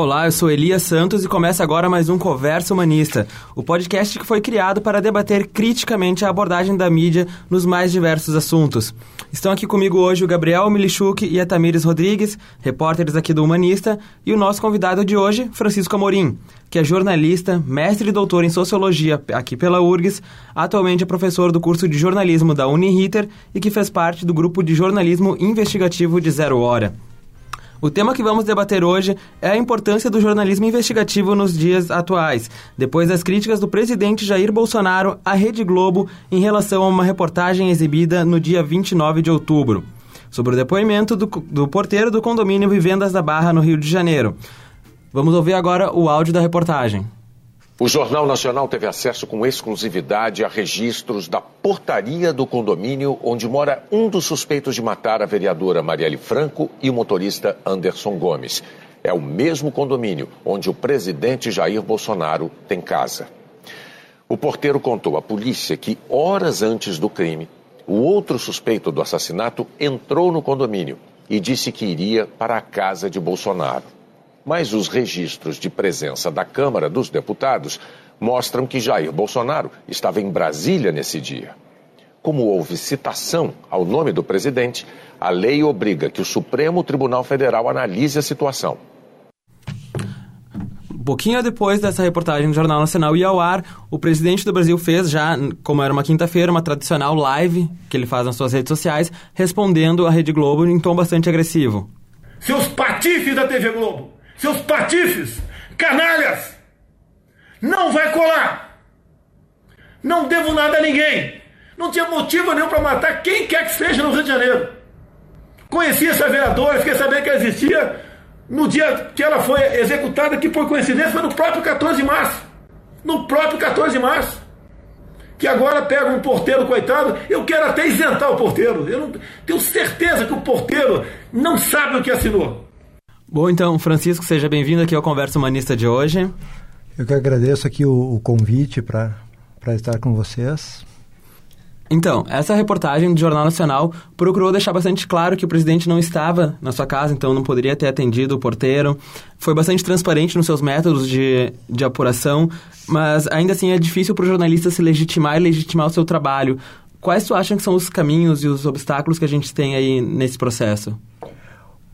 Olá, eu sou Elias Santos e começa agora mais um Conversa Humanista, o podcast que foi criado para debater criticamente a abordagem da mídia nos mais diversos assuntos. Estão aqui comigo hoje o Gabriel Milichuk e a Tamires Rodrigues, repórteres aqui do Humanista, e o nosso convidado de hoje, Francisco Amorim, que é jornalista, mestre e doutor em Sociologia aqui pela URGS, atualmente é professor do curso de jornalismo da Uniriter e que fez parte do grupo de jornalismo investigativo de Zero Hora. O tema que vamos debater hoje é a importância do jornalismo investigativo nos dias atuais, depois das críticas do presidente Jair Bolsonaro à Rede Globo em relação a uma reportagem exibida no dia 29 de outubro, sobre o depoimento do, do porteiro do condomínio Vivendas da Barra, no Rio de Janeiro. Vamos ouvir agora o áudio da reportagem. O Jornal Nacional teve acesso com exclusividade a registros da portaria do condomínio onde mora um dos suspeitos de matar a vereadora Marielle Franco e o motorista Anderson Gomes. É o mesmo condomínio onde o presidente Jair Bolsonaro tem casa. O porteiro contou à polícia que, horas antes do crime, o outro suspeito do assassinato entrou no condomínio e disse que iria para a casa de Bolsonaro mas os registros de presença da Câmara dos Deputados mostram que Jair Bolsonaro estava em Brasília nesse dia. Como houve citação ao nome do presidente, a lei obriga que o Supremo Tribunal Federal analise a situação. Um pouquinho depois dessa reportagem do Jornal Nacional ir ao ar, o presidente do Brasil fez já, como era uma quinta-feira, uma tradicional live que ele faz nas suas redes sociais, respondendo à Rede Globo em tom bastante agressivo. Seus patifes da TV Globo! Seus patifes, canalhas. Não vai colar. Não devo nada a ninguém. Não tinha motivo nenhum para matar quem quer que seja no Rio de Janeiro. Conheci essa vereadora, fiquei sabendo que ela existia no dia que ela foi executada, que por coincidência foi no próprio 14 de março. No próprio 14 de março. Que agora pega um porteiro, coitado, eu quero até isentar o porteiro. Eu não, tenho certeza que o porteiro não sabe o que assinou. Bom, então, Francisco, seja bem-vindo aqui ao Conversa Humanista de hoje. Eu que agradeço aqui o, o convite para estar com vocês. Então, essa reportagem do Jornal Nacional procurou deixar bastante claro que o presidente não estava na sua casa, então não poderia ter atendido o porteiro. Foi bastante transparente nos seus métodos de, de apuração, mas ainda assim é difícil para o jornalista se legitimar e legitimar o seu trabalho. Quais tu acham que são os caminhos e os obstáculos que a gente tem aí nesse processo?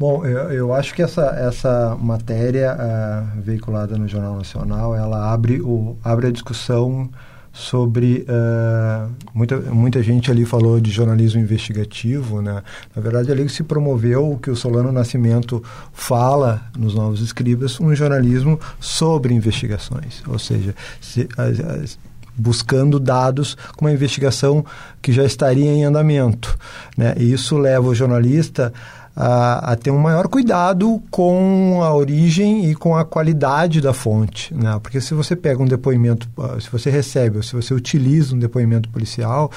Bom, eu, eu, acho que essa, essa matéria uh, veiculada no Jornal Nacional, ela abre, o, abre a discussão sobre uh, muita, muita gente ali falou de jornalismo investigativo, né? Na verdade, ali se promoveu o que o Solano Nascimento fala nos Novos Escribas, um jornalismo sobre investigações, ou seja, se, as, as, buscando dados com uma investigação que já estaria em andamento, né? E isso leva o jornalista a, a, ter um maior cuidado com a origem e com a qualidade da fonte, né? Porque se você pega um depoimento, ah, se você recebe ou se você utiliza um depoimento policial,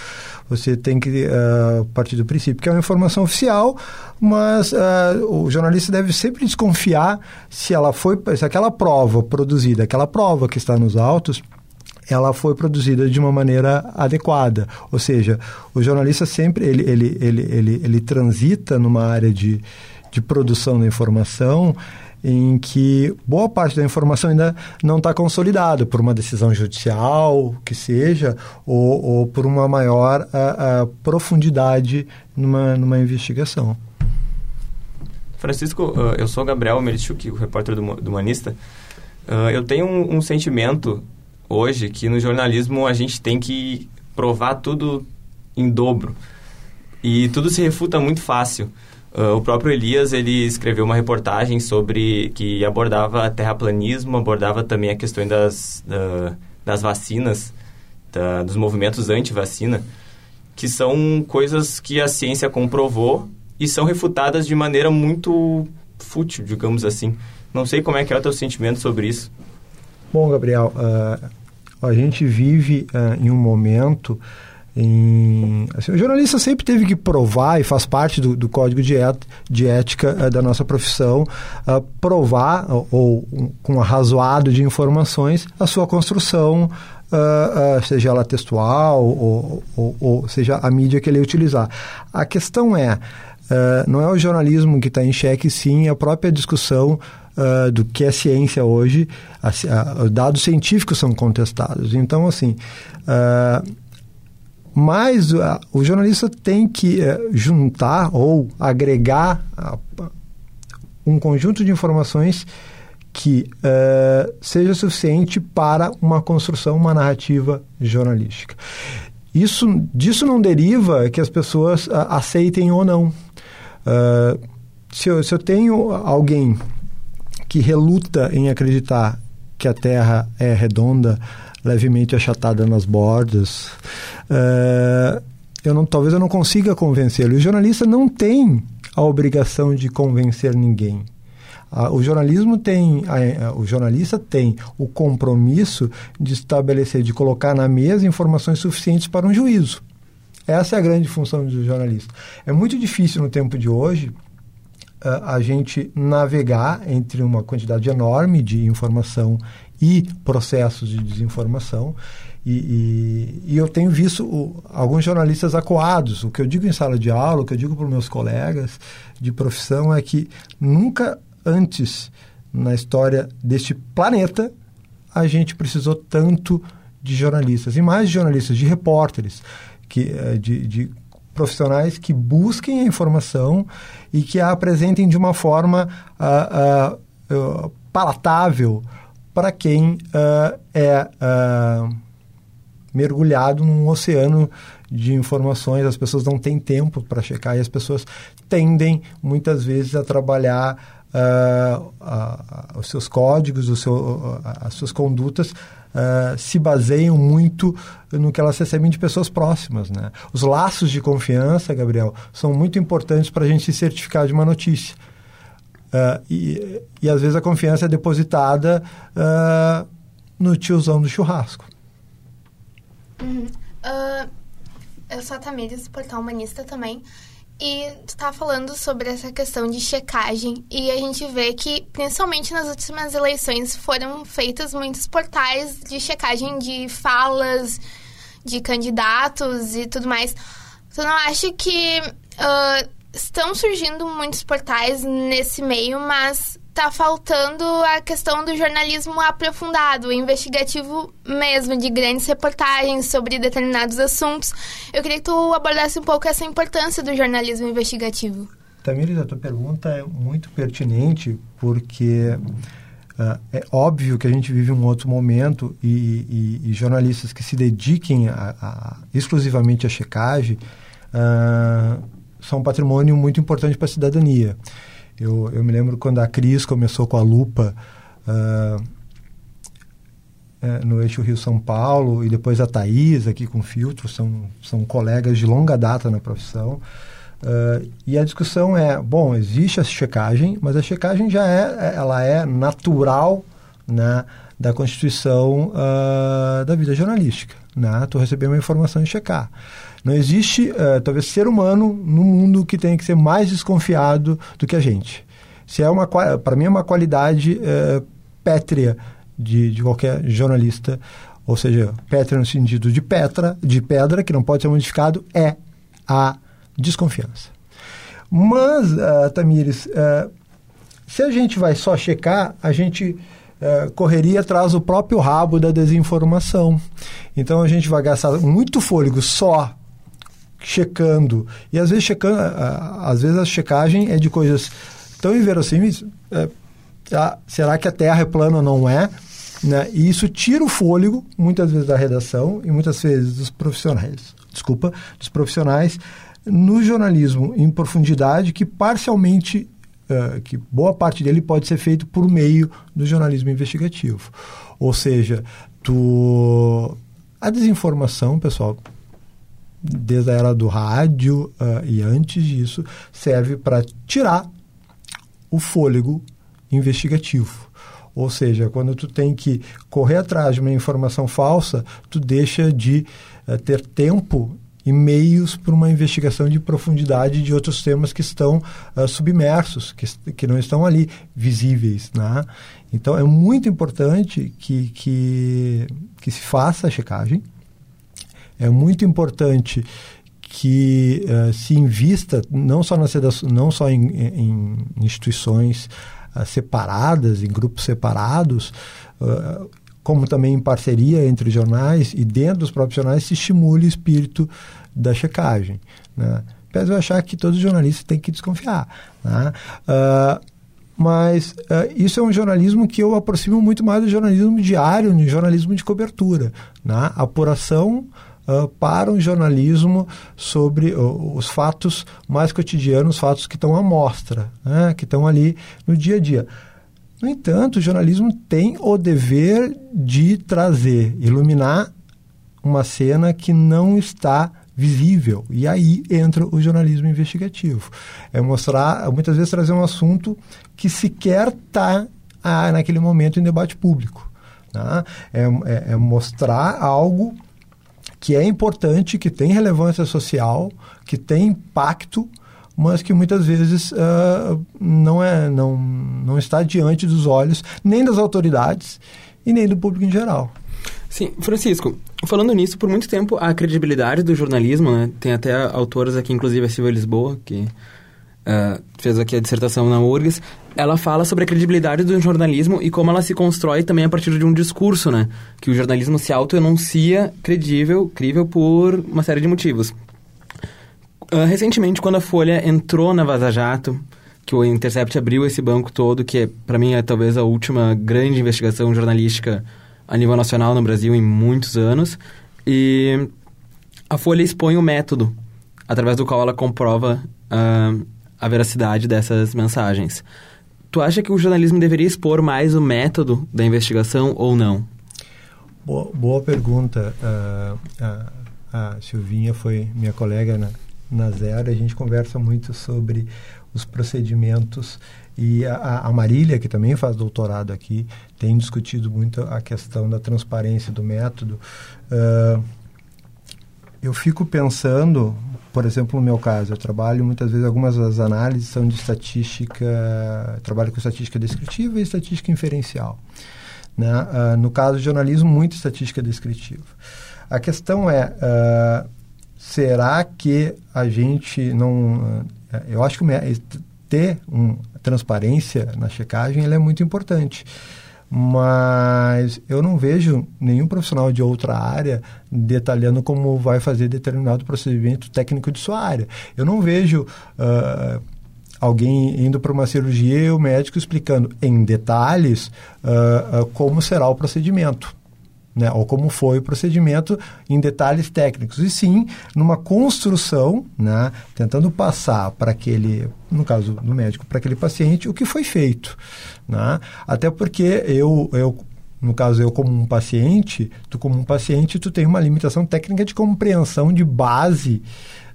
você tem que uh, partir do princípio que é uma informação oficial, mas uh, o jornalista deve sempre desconfiar se ela foi, se aquela prova produzida, aquela prova que está nos autos ela foi produzida de uma maneira adequada. Ou seja, o jornalista sempre ele, ele, ele, ele, ele transita numa área de, de produção da informação em que boa parte da informação ainda não está consolidada por uma decisão judicial, que seja, ou, ou por uma maior a, a profundidade numa, numa investigação. Francisco, eu sou Gabriel Merichuk, o repórter do, Humanista. Eu tenho um, um sentimento hoje que no jornalismo a gente tem que provar tudo em dobro. E tudo se refuta muito fácil. Uh, o próprio Elias, ele escreveu uma reportagem sobre que abordava terraplanismo, abordava também a questão das, das vacinas, da, dos movimentos anti-vacina, que são coisas que a ciência comprovou e são refutadas de maneira muito fútil, digamos assim. Não sei como é que é o teu sentimento sobre isso. Bom, Gabriel, uh, a gente vive uh, em um momento em, assim, o jornalista sempre teve que provar, e faz parte do, do código de, et, de ética uh, da nossa profissão, uh, provar, ou, ou um, com um arrazoado de informações, a sua construção, uh, seja ela textual, ou, ou, ou, seja a mídia que ele utilizar. A questão é, não é o jornalismo que está em xeque, sim a própria discussão uh, do que é ciência hoje, a, a, dados científicos são contestados. Então, assim, uh, mas uh, o jornalista tem que uh, juntar ou agregar um conjunto de informações que uh, seja suficiente para uma construção, uma narrativa jornalística. Isso, disso não deriva que as pessoas aceitem ou não. se, eu, se eu tenho alguém que reluta em acreditar que a Terra é redonda, levemente achatada nas bordas, uh, eu não, talvez eu não consiga convencê-lo. O jornalista não tem a obrigação de convencer ninguém. O jornalismo tem, o jornalista tem o compromisso de estabelecer, de colocar na mesa informações suficientes para um juízo. Essa é a grande função do jornalista. É muito difícil no tempo de hoje a gente navegar entre uma quantidade enorme de informação e processos de desinformação. E, e, e eu tenho visto o, alguns jornalistas acuados. O que eu digo em sala de aula, o que eu digo para os meus colegas de profissão é que nunca antes na história deste planeta a gente precisou tanto de jornalistas, e mais de jornalistas, de repórteres, que, eh, de, de profissionais que busquem a informação e que a apresentem de uma forma uh, uh, palatável para quem uh, é mergulhado num oceano de informações, as pessoas não têm tempo para checar e as pessoas tendem muitas vezes a trabalhar os seus códigos, o seu, as suas condutas se baseiam muito no que elas recebem de pessoas próximas. Né? Os laços de confiança, Gabriel, são muito importantes para a gente se certificar de uma notícia. Uh, e, e às vezes a confiança é depositada uh, no tiozão do churrasco. Uhum. Uh, eu sou a Tamires, portal humanista também. E tu tá falando sobre essa questão de checagem e a gente vê que, principalmente nas últimas eleições, foram feitos muitos portais de checagem de falas de candidatos e tudo mais. Tu não acha que uh, estão surgindo muitos portais nesse meio, mas tá faltando a questão do jornalismo aprofundado, investigativo mesmo, de grandes reportagens sobre determinados assuntos. Eu queria que tu abordasse um pouco essa importância do jornalismo investigativo. Tamires, a tua pergunta é muito pertinente, porque uh, é óbvio que a gente vive um outro momento e, e, e jornalistas que se dediquem a, a, exclusivamente à checagem uh, são um patrimônio muito importante para a cidadania. Eu, eu me lembro quando a Cris começou com a lupa uh, é, no eixo Rio-São Paulo e depois a Thaís aqui com filtro, são, são colegas de longa data na profissão. Uh, e a discussão é, bom, existe a checagem, mas a checagem já é, ela é natural né, da constituição uh, da vida jornalística. Né? Tu receber uma informação e checar. Não existe, uh, talvez, ser humano no mundo que tenha que ser mais desconfiado do que a gente. Se é uma, para mim, é uma qualidade uh, pétrea de, de qualquer jornalista, ou seja, pétrea no sentido de pedra, de pedra que não pode ser modificado, é a desconfiança. Mas, uh, Tamires, uh, se a gente vai só checar, a gente correria atrás do próprio rabo da desinformação. Então a gente vai gastar muito fôlego só checando. E às vezes checando, às vezes a checagem é de coisas tão inverossímeis. É, será que a Terra é plana ou não é? Né? E isso tira o fôlego, muitas vezes, da redação e muitas vezes dos profissionais. Desculpa, dos profissionais no jornalismo em profundidade que parcialmente Uh, que boa parte dele pode ser feito por meio do jornalismo investigativo. Ou seja, tu... a desinformação, pessoal, desde a era do rádio uh, e antes disso, serve para tirar o fôlego investigativo. Ou seja, quando tu tem que correr atrás de uma informação falsa, tu deixa de uh, ter tempo e meios para uma investigação de profundidade de outros temas que estão uh, submersos, que, que não estão ali visíveis. Né? Então, é muito importante que, que, que se faça a checagem, é muito importante que uh, se invista não só, na não só em, em instituições separadas, em grupos separados, uh, como também em parceria entre jornais e dentro dos próprios jornais, se estimule o espírito da checagem. Né? Apesar de achar que todos os jornalistas têm que desconfiar. Né? Uh, mas uh, isso é um jornalismo que eu aproximo muito mais do jornalismo diário, do jornalismo de cobertura. Né? Apuração uh, para um jornalismo sobre uh, os fatos mais cotidianos, os fatos que estão à mostra, né? que estão ali no dia a dia. No entanto, o jornalismo tem o dever de trazer, iluminar uma cena que não está visível. E aí entra o jornalismo investigativo. É mostrar, muitas vezes trazer um assunto que sequer está ah, naquele momento em debate público. Tá? É, é, é mostrar algo que é importante, que tem relevância social, que tem impacto, mas que muitas vezes uh, não, é, não, não está diante dos olhos nem das autoridades e nem do público em geral. Sim, Francisco, falando nisso, por muito tempo a credibilidade do jornalismo, né, tem até autoras aqui, inclusive a Silvia Lisboa, que uh, fez aqui a dissertação na URGS, ela fala sobre a credibilidade do jornalismo e como ela se constrói também a partir de um discurso, né? Que o jornalismo se auto-enuncia credível, crível por uma série de motivos. Uh, recentemente, quando a Folha entrou na Vaza Jato, que o Intercept abriu esse banco todo, que para mim é talvez a última grande investigação jornalística a nível nacional no Brasil em muitos anos. E a Folha expõe o método através do qual ela comprova uh, a veracidade dessas mensagens. Tu acha que o jornalismo deveria expor mais o método da investigação ou não? Boa, boa pergunta. Uh, a, a Silvinha foi minha colega na, na Zero. A gente conversa muito sobre os procedimentos e a, a Marília, que também faz doutorado aqui, tem discutido muito a questão da transparência do método. Uh, eu fico pensando, por exemplo, no meu caso, eu trabalho muitas vezes, algumas das análises são de estatística, trabalho com estatística descritiva e estatística inferencial. Né? Uh, no caso do jornalismo, muito estatística descritiva. A questão é, uh, será que a gente não... Uh, eu acho que ter um, transparência na checagem é muito importante mas eu não vejo nenhum profissional de outra área detalhando como vai fazer determinado procedimento técnico de sua área. Eu não vejo uh, alguém indo para uma cirurgia e o médico explicando em detalhes uh, uh, como será o procedimento né, ou como foi o procedimento em detalhes técnicos, e sim numa construção, né, tentando passar para aquele, no caso do médico, para aquele paciente, o que foi feito. Né? Até porque eu, eu no caso eu como um paciente, tu como um paciente, tu tem uma limitação técnica de compreensão de base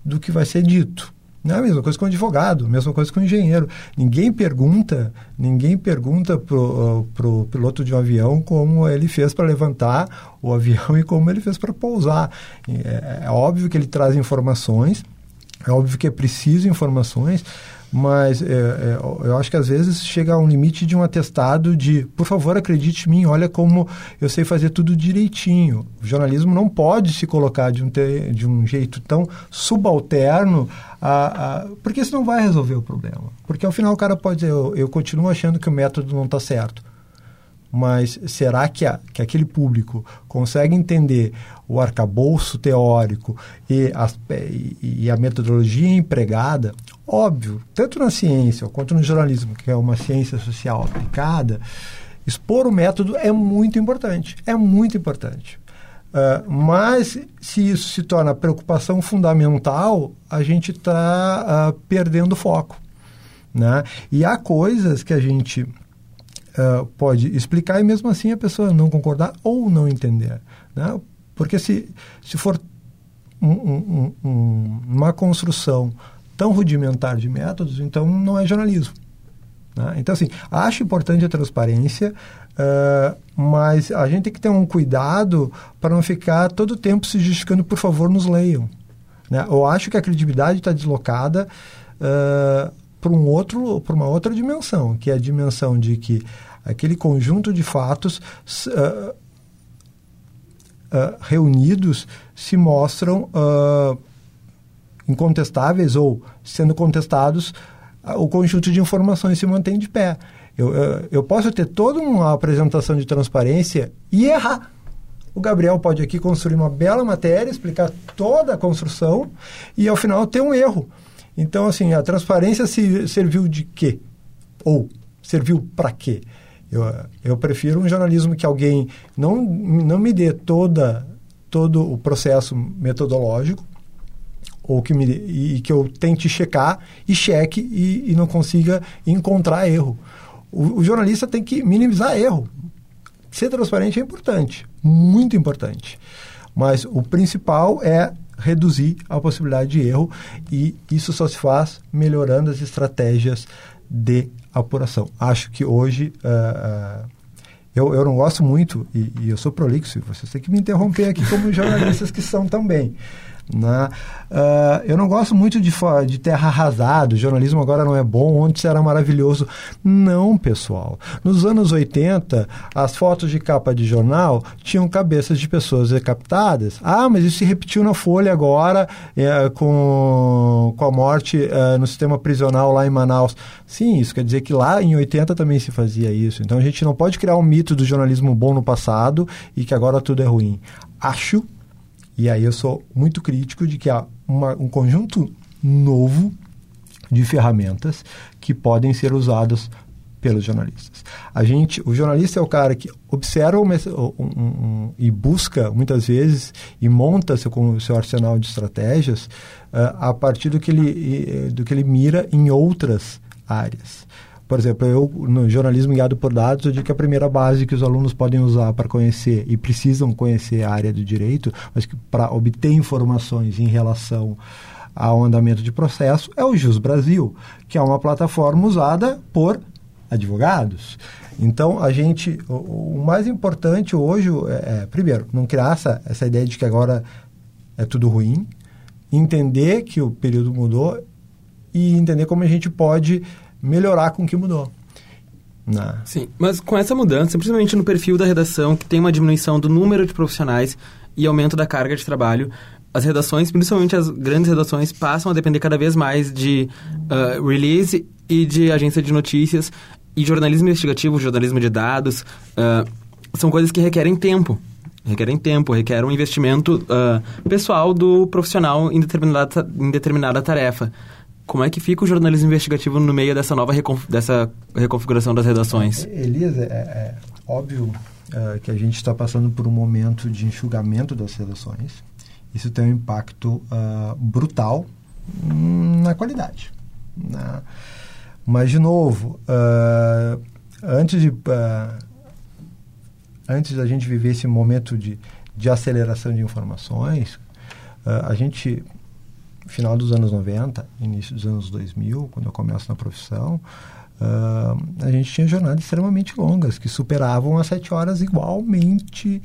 do que vai ser dito. Não é a mesma coisa com o advogado, mesma coisa com o engenheiro. Ninguém pergunta, ninguém pergunta pro, pro piloto de um avião como ele fez para levantar o avião e como ele fez para pousar. É, é óbvio que ele traz informações, é óbvio que é preciso informações, mas é, é, eu acho que às vezes chega a um limite de um atestado de, por favor, acredite em mim, olha como eu sei fazer tudo direitinho. O jornalismo não pode se colocar de um, te, de um jeito tão subalterno, a, a, porque isso não vai resolver o problema. Porque ao final o cara pode dizer, eu, eu continuo achando que o método não está certo mas será que, a, que aquele público consegue entender o arcabouço teórico e, as, e, e, a metodologia empregada? Óbvio, tanto na ciência quanto no jornalismo, que é uma ciência social aplicada, expor o método é muito importante. É muito importante. Uh, mas se isso se torna preocupação fundamental, a gente está uh, ah, perdendo foco. Né? E há coisas que a gente uh, pode explicar e mesmo assim a pessoa não concordar ou não entender. Né? Porque se, se for um, um, um, uma construção tão rudimentar de métodos, então não é jornalismo. Né? Então, assim, acho importante a transparência, uh, mas a gente tem que ter um cuidado para não ficar todo o tempo se justificando, por favor, nos leiam. Né? Eu acho que a credibilidade está deslocada uh, para um outro, para uma outra dimensão, que é a dimensão de que aquele conjunto de fatos uh, reunidos se mostram incontestáveis ou sendo contestados o conjunto de informações se mantém de pé. Eu, eu, eu posso ter toda uma apresentação de transparência e errar. O Gabriel pode aqui construir uma bela matéria, explicar toda a construção e ao final ter um erro. Então, assim, a transparência se, serviu de quê? Ou serviu para quê? Eu, eu prefiro um jornalismo que alguém não, não me dê toda, todo o processo metodológico, ou que me, e que eu tente checar e cheque e, e não consiga encontrar erro. O, o, jornalista tem que minimizar erro. Ser transparente é importante, muito importante. Mas o principal é reduzir a possibilidade de erro e isso só se faz melhorando as estratégias de apuração. Acho que hoje uh, uh, eu, eu não gosto muito, e, e eu sou prolixo, vocês têm que me interromper aqui como jornalistas que são também. Né? Uh, eu não gosto muito de, de terra arrasada, o jornalismo agora não é bom, antes era maravilhoso. Não, pessoal. Nos anos 80, as fotos de capa de jornal tinham cabeças de pessoas decapitadas. Ah, mas isso se repetiu na Folha agora, é, com, com a morte é, no sistema prisional lá em Manaus. Sim, isso quer dizer que lá em 80 também se fazia isso. Então a gente não pode criar um mito do jornalismo bom no passado e que agora tudo é ruim. Acho e aí eu sou muito crítico de que há uma, um conjunto novo de ferramentas que podem ser usadas pelos jornalistas. A gente, o jornalista é o cara que observa um, um, um, e busca muitas vezes e monta seu, seu arsenal de estratégias uh, a partir do que ele do que ele mira em outras áreas. Por exemplo, eu, no jornalismo guiado por dados, eu digo que a primeira base que os alunos podem usar para conhecer e precisam conhecer a área do direito, mas que para obter informações em relação ao andamento de processo, é o Jus Brasil, que é uma plataforma usada por advogados. Então, a gente, o, o mais importante hoje é, é, primeiro, não criar essa, essa ideia de que agora é tudo ruim, entender que o período mudou e entender como a gente pode melhorar com o que mudou. Né? Sim, mas com essa mudança, principalmente no perfil da redação, que tem uma diminuição do número de profissionais e aumento da carga de trabalho, as redações, principalmente as grandes redações, passam a depender cada vez mais de uh, release e de agência de notícias e jornalismo investigativo, jornalismo de dados, uh, são coisas que requerem tempo. Requerem tempo, requerem um investimento uh, pessoal do profissional em determinada, em determinada tarefa. Como é que fica o jornalismo investigativo no meio dessa nova reconf dessa reconfiguração das redações? Elisa, é, é óbvio é, que a gente está passando por um momento de enxugamento das redações. Isso tem um impacto uh, brutal na qualidade. Né? Mas, de novo, uh, antes de... Uh, antes da gente viver esse momento de, de aceleração de informações, a gente final dos anos 90, início dos anos 2000, quando eu começo na profissão, uh, a gente tinha jornadas extremamente longas, que superavam as sete horas igualmente,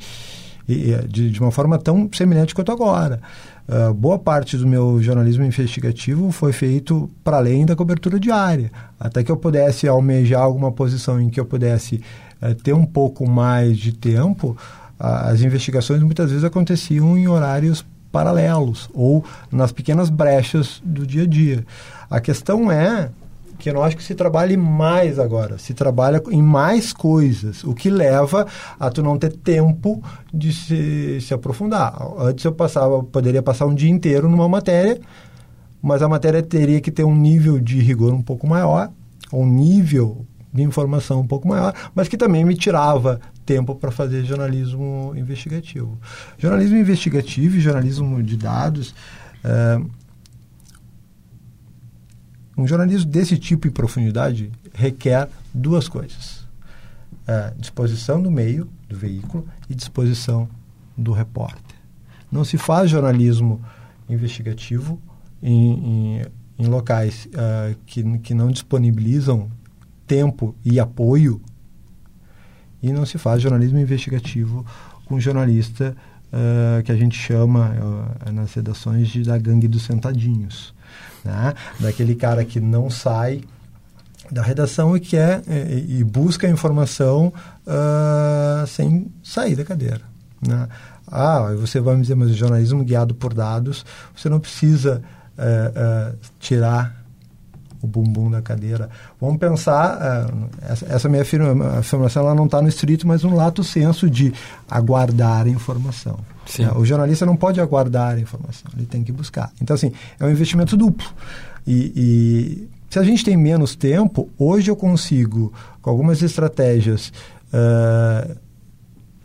e, de, de, uma forma tão semelhante quanto agora. Uh, boa parte do meu jornalismo investigativo foi feito para além da cobertura diária, até que eu pudesse almejar alguma posição em que eu pudesse uh, ter um pouco mais de tempo. as investigações muitas vezes aconteciam em horários paralelos ou nas pequenas brechas do dia a dia. A questão é que eu acho que se trabalhe mais agora, se trabalha em mais coisas, o que leva a tu não ter tempo de se, se aprofundar. Antes eu passava, poderia passar um dia inteiro numa matéria, mas a matéria teria que ter um nível de rigor um pouco maior, um nível de informação um pouco maior, mas que também me tirava tempo para fazer jornalismo investigativo. Jornalismo investigativo e jornalismo de dados. É, um jornalismo desse tipo e profundidade requer duas coisas: é, disposição do meio, do veículo, e disposição do repórter. Não se faz jornalismo investigativo em, em, em locais uh, que, que não disponibilizam tempo e apoio e não se faz jornalismo investigativo com jornalista uh, que a gente chama uh, nas redações de da gangue dos sentadinhos. Né? Daquele cara que não sai da redação e quer e, e busca a informação uh, sem sair da cadeira. Né? Ah, você vai me dizer, mas jornalismo guiado por dados, você não precisa tirar o bumbum da cadeira. Vamos pensar, uh, essa, minha afirmação ela não está no estrito, mas no lato senso de aguardar informação. Uh, o jornalista não pode aguardar informação, ele tem que buscar. Então, assim, é um investimento duplo. E, e se a gente tem menos tempo, hoje eu consigo, com algumas estratégias uh,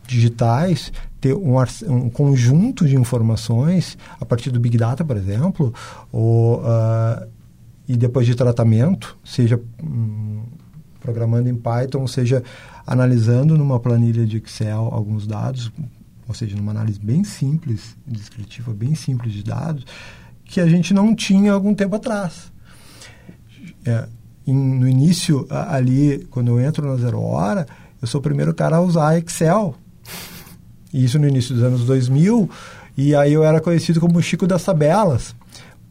digitais, ter um, um, conjunto de informações a partir do Big Data, por exemplo, ou, uh, e depois de tratamento, seja um, programando em Python, seja analisando numa planilha de Excel alguns dados, ou seja, numa análise bem simples, descritiva bem simples de dados, que a gente não tinha algum tempo atrás. É, em, no início, ali, quando eu entro na Zero Hora, eu sou o primeiro cara a usar Excel isso no início dos anos 2000, e aí eu era conhecido como Chico das tabelas,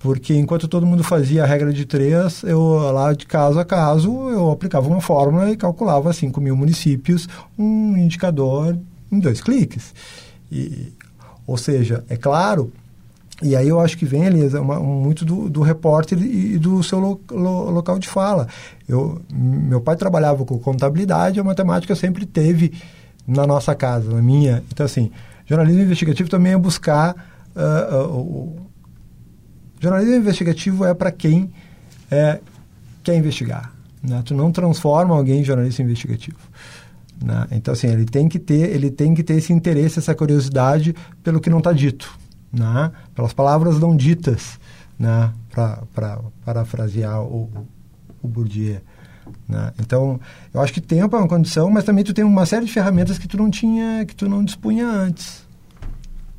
porque enquanto todo mundo fazia a regra de três, eu lá de caso a caso, eu aplicava uma fórmula e calculava 5 mil municípios, um indicador em dois cliques. E, ou seja, é claro, e aí eu acho que vem, Elisa, uma, muito do, do repórter e do seu lo, lo, local de fala. Eu, meu pai trabalhava com contabilidade, a matemática sempre teve na nossa casa, na minha. Então, assim, jornalismo investigativo também é buscar. Uh, uh, o jornalismo investigativo é para quem é, quer investigar. Né? Tu não transforma alguém em jornalista investigativo. Né? Então, assim, ele tem que ter, ele tem que ter esse interesse, essa curiosidade pelo que não está dito, né? pelas palavras não ditas, né? para parafrasear o, o Bourdieu. Né? Então, eu acho que tempo é uma condição, mas também tu tem uma série de ferramentas que tu não tinha, que tu não dispunha antes.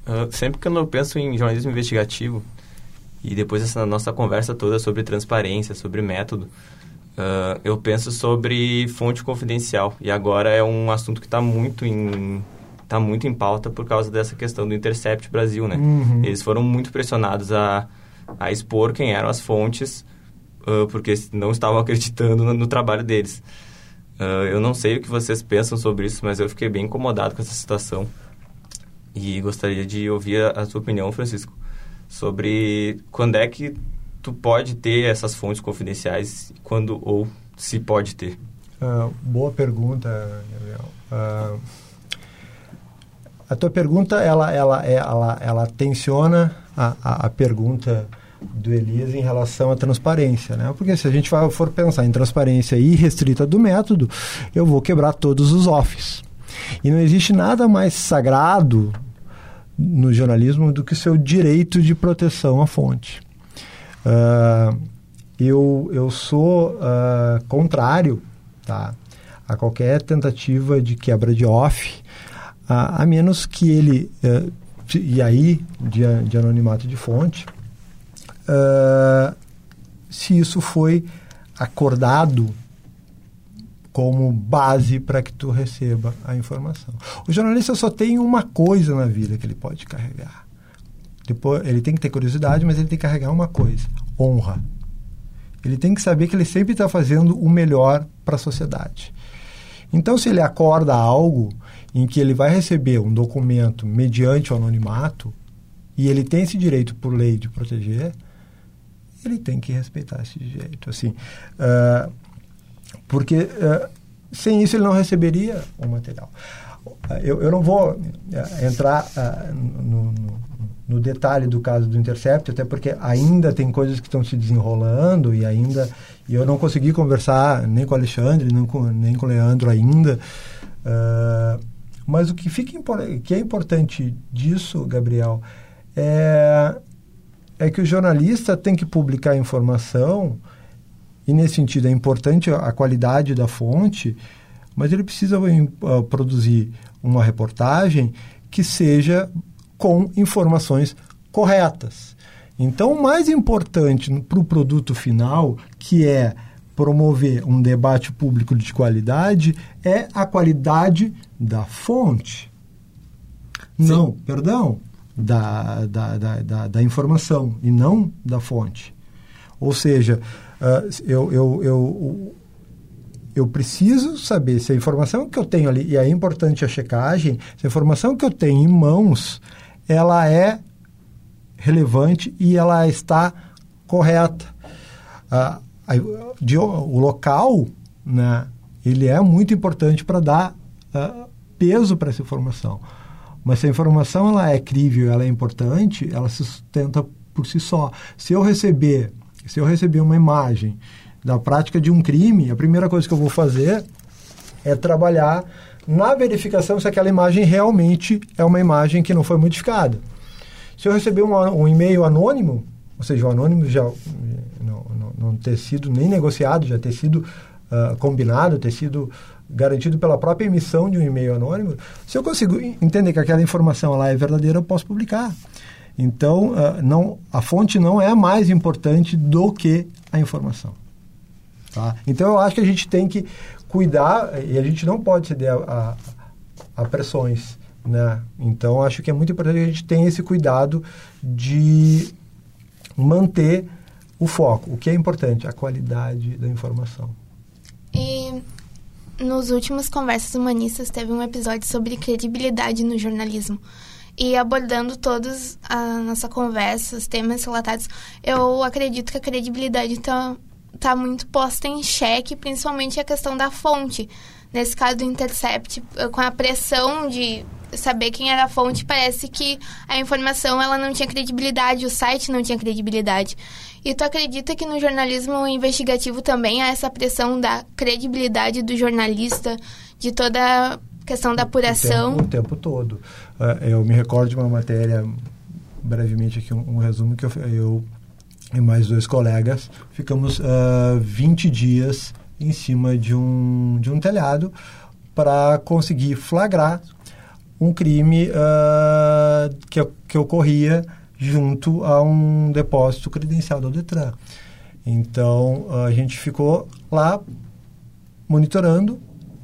Uh, sempre que eu penso em jornalismo investigativo e depois dessa nossa conversa toda sobre transparência, sobre método, uh, eu penso sobre fonte confidencial e agora é um assunto que está muito em tá muito em pauta por causa dessa questão do Intercept Brasil, né? Uhum. Eles foram muito pressionados a, a expor quem eram as fontes uh, porque não estavam acreditando no, no trabalho deles. Uh, eu não sei o que vocês pensam sobre isso, mas eu fiquei bem incomodado com essa situação. E gostaria de ouvir a, a sua opinião, Francisco, sobre quando é que tu pode ter essas fontes confidenciais, quando ou se pode ter. Uh, boa pergunta, Gabriel. Uh, a tua pergunta, ela, ela, ela, ela tensiona a, a, a pergunta do Elias em relação à transparência, né? Porque se a gente for pensar em transparência irrestrita do método, eu vou quebrar todos os offs. E não existe nada mais sagrado no jornalismo do que seu direito de proteção à fonte. Uh, eu, eu sou uh, contrário tá, a qualquer tentativa de quebra de off, uh, a menos que ele, uh, e aí, de, de anonimato de fonte, uh, se isso foi acordado como base para que tu receba a informação. O jornalista só tem uma coisa na vida que ele pode carregar. Depois, ele tem que ter curiosidade, mas ele tem que carregar uma coisa: honra. Ele tem que saber que ele sempre está fazendo o melhor para a sociedade. Então, se ele acorda algo em que ele vai receber um documento mediante o anonimato, e ele tem esse direito por lei de proteger, ele tem que respeitar esse direito. Assim, uh, porque uh, sem isso ele não receberia o material. Eu, eu não vou uh, entrar no, no, no, detalhe do caso do Intercept, até porque ainda tem coisas que estão se desenrolando e ainda e eu não consegui conversar nem com o Alexandre, nem com, nem com o Leandro ainda. mas o que, fica, que é importante disso, Gabriel, é é que o jornalista tem que publicar informação, e nesse sentido é importante a qualidade da fonte, mas ele precisa uh, produzir uma reportagem que seja com informações corretas. Então, o mais importante para o produto final, que é promover um debate público de qualidade, é a qualidade da fonte. Sim. Não, perdão, da, da, da, da, informação e não da fonte. Ou seja, eu, eu, eu, eu preciso saber se a informação que eu tenho ali, e é importante a checagem, se a informação que eu tenho em mãos, ela é relevante e ela está correta. Uh, de, o local, né, ele é muito importante para dar uh, peso para essa informação. Mas se a informação ela é crível, ela é importante, ela se sustenta por si só. Se eu receber, se eu receber uma imagem da prática de um crime, a primeira coisa que eu vou fazer é trabalhar na verificação se aquela imagem realmente é uma imagem que não foi modificada. Se eu receber um, um e-mail anônimo, ou seja, o anônimo já não, não, não, ter sido nem negociado, já ter sido uh, combinado, ter sido garantido pela própria emissão de um e-mail anônimo, se eu consigo entender que aquela informação lá é verdadeira, eu posso publicar. Então, uh, não, a fonte não é mais importante do que a informação. Tá? Então, eu acho que a gente tem que cuidar, e a gente não pode ceder a, a, a pressões. Né? Então, acho que é muito importante que a gente tenha esse cuidado de manter o foco. O que é importante? A qualidade da informação. E nos últimos Conversas Humanistas teve um episódio sobre credibilidade no jornalismo. E abordando todos a nossa conversa, os temas relatados, eu acredito que a credibilidade está tá muito posta em xeque, principalmente a questão da fonte. Nesse caso do Intercept, com a pressão de saber quem era a fonte, parece que a informação ela não tinha credibilidade, o site não tinha credibilidade. E tu acredita que no jornalismo investigativo também há essa pressão da credibilidade do jornalista, de toda a questão da apuração? O tempo, o tempo todo. Uh, eu me recordo de uma matéria, brevemente aqui, um, um resumo, que eu, eu, e mais dois colegas ficamos uh, ah, 20 dias em cima de um, de um telhado para conseguir flagrar um crime uh, que, que ocorria junto a um depósito credenciado ao Detran. Então, a gente ficou lá monitorando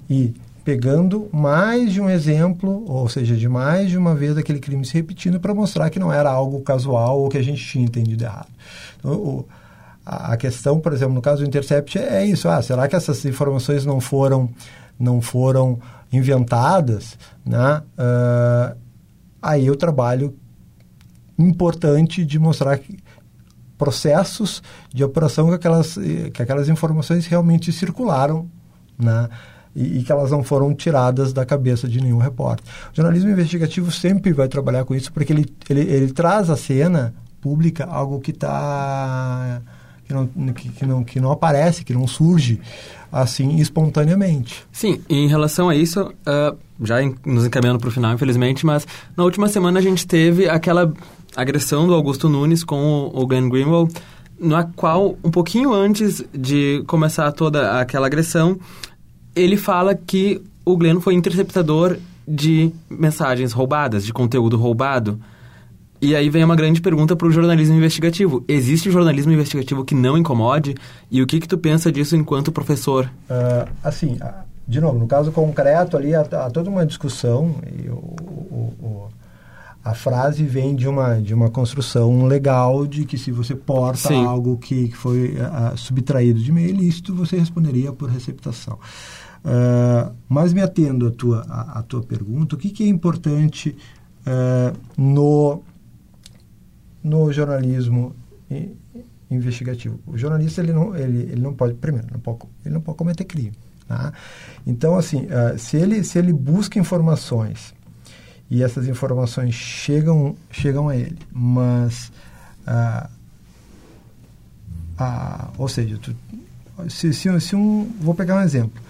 e pegando mais de um exemplo, ou seja, de mais de uma vez aquele crime se repetindo para mostrar que não era algo casual ou que a gente tinha entendido errado. Então, o, a, questão, por exemplo, no caso do Intercept é isso, ah, será que essas informações não foram não foram inventadas, né? Uh, aí o trabalho importante de mostrar que processos de operação que aquelas, que aquelas informações realmente circularam, né? E, e, que elas não foram tiradas da cabeça de nenhum repórter. O jornalismo investigativo sempre vai trabalhar com isso porque ele, ele, ele traz à cena pública algo que está que não, que, que, não, que não aparece, que não surge assim espontaneamente. Sim, em relação a isso, uh, já em, nos encaminhando para o final, infelizmente, mas na última semana a gente teve aquela agressão do Augusto Nunes com o, o Glenn Greenwald, na qual, um pouquinho antes de começar toda aquela agressão, ele fala que o Glenn foi interceptador de mensagens roubadas, de conteúdo roubado. E aí vem uma grande pergunta para o jornalismo investigativo. Existe jornalismo investigativo que não incomode? E o que, que tu pensa disso enquanto professor? Uh, assim, de novo, no caso concreto ali há, há toda uma discussão e o, o, o, a frase vem de uma, de uma construção legal de que se você porta Sim. algo que, que foi uh, subtraído de meio ilícito, você responderia por receptação. Uh, mas me atendo à tua, à, à tua pergunta, o que, que é importante uh, no no jornalismo investigativo. O jornalista ele não, ele, ele não pode, primeiro, não pode, ele não pode cometer crime. Tá? Então, assim, uh, se, ele, se ele busca informações e essas informações chegam, chegam a ele, mas. Uh, ou seja, tu, se, se, se, um. Vou pegar um exemplo.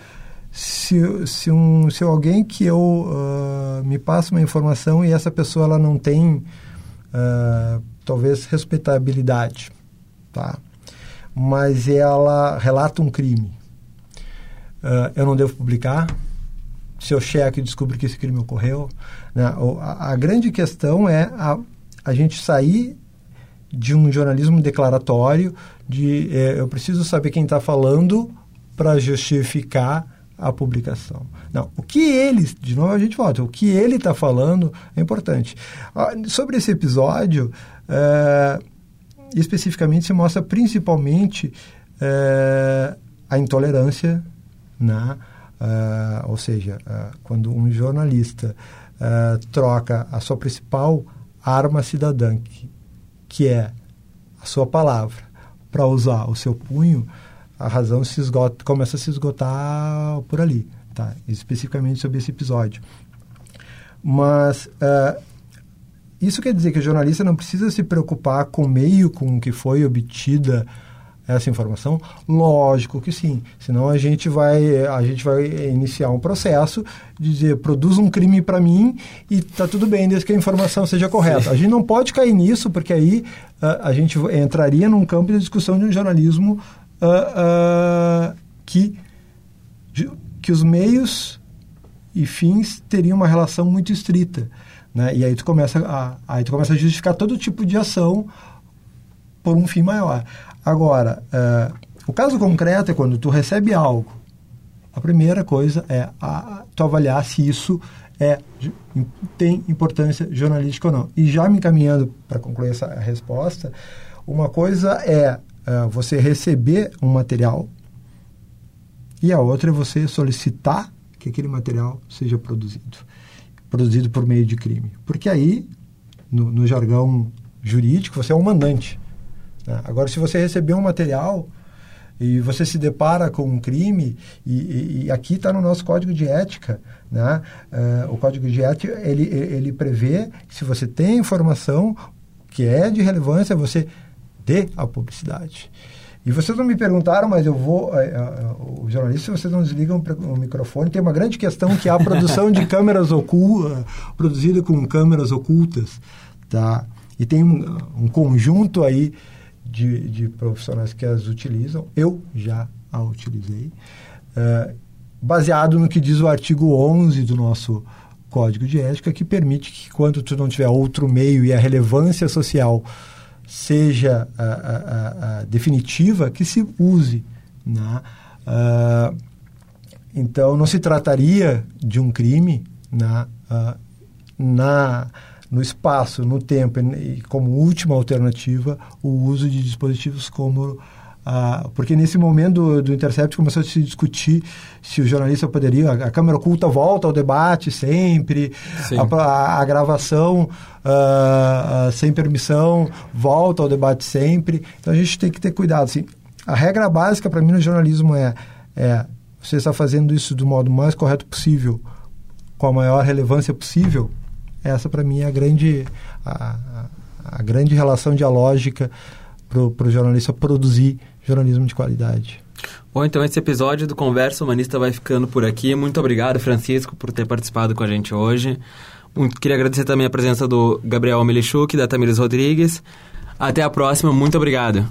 Se, se, um, se alguém que eu me passa uma informação e essa pessoa ela não tem talvez respeitabilidade, tá? Mas ela relata um crime. Uh, eu não devo publicar? Se eu cheque e descubro que esse crime ocorreu? Né? A, a, grande questão é a, a gente sair de um jornalismo declaratório, de é, eu preciso saber quem está falando para justificar a publicação. Não, o que ele, de novo a gente volta, o que ele está falando é importante. Ah, sobre esse episódio, é, especificamente se mostra principalmente é, a intolerância, né? É, ou seja, quando um jornalista troca a sua principal arma cidadã, que, que é a sua palavra, para usar o seu punho, a razão se esgota, começa a se esgotar por ali, tá? Especificamente sobre esse episódio. Mas uh, isso quer dizer que o jornalista não precisa se preocupar com o meio com que foi obtida essa informação? Lógico que sim. Senão a gente vai a gente vai iniciar um processo de dizer produz um crime para mim e tá tudo bem desde que a informação seja correta. Sim. A gente não pode cair nisso porque aí uh, a gente entraria num campo de discussão de um jornalismo uh, uh, que que os meios e fins teriam uma relação muito estrita. Né? E aí tu, começa a, aí tu começa a justificar todo tipo de ação por um fim maior. Agora, uh, o caso concreto é quando tu recebe algo. A primeira coisa é a, tu avaliar se isso é, tem importância jornalística ou não. E já me encaminhando para concluir essa resposta, uma coisa é uh, você receber um material e a outra é você solicitar que aquele material seja produzido produzido por meio de crime. Porque aí, no, no jargão jurídico, você é um mandante. Né? Agora, se você receber um material e você se depara com um crime, e, e, e aqui está no nosso código de ética, né? Uh, o código de ética, ele, ele prevê que se você tem informação que é de relevância, você dê a publicidade. E vocês não me perguntaram, mas eu vou. É, é, os jornalistas, vocês não desligam o microfone. Tem uma grande questão que é a produção de câmeras ocultas, produzida com câmeras ocultas. Tá? E tem um, um conjunto aí de, de, profissionais que as utilizam. Eu já a utilizei. É, baseado no que diz o artigo 11 do nosso Código de Ética, que permite que, quando tu não tiver outro meio e a relevância social seja a, a, a definitiva, que se use. Né? Uh, então, não se trataria de um crime né? uh, na, no espaço, no tempo, e como última alternativa, o uso de dispositivos como ah, porque nesse momento do, do, Intercept começou a se discutir se o jornalista poderia. A, a câmera oculta volta ao debate sempre, a, a, a, gravação uh, uh, sem permissão volta ao debate sempre. Então a gente tem que ter cuidado. Assim. A regra básica para mim no jornalismo é, é você está fazendo isso do modo mais correto possível, com a maior relevância possível. Essa para mim é a grande, a, a grande relação dialógica para o jornalista produzir jornalismo de qualidade. Bom, então esse episódio do Conversa Humanista vai ficando por aqui. Muito obrigado, Francisco, por ter participado com a gente hoje. Muito, queria agradecer também a presença do Gabriel Melichuk, da Tamires Rodrigues. Até a próxima, muito obrigado.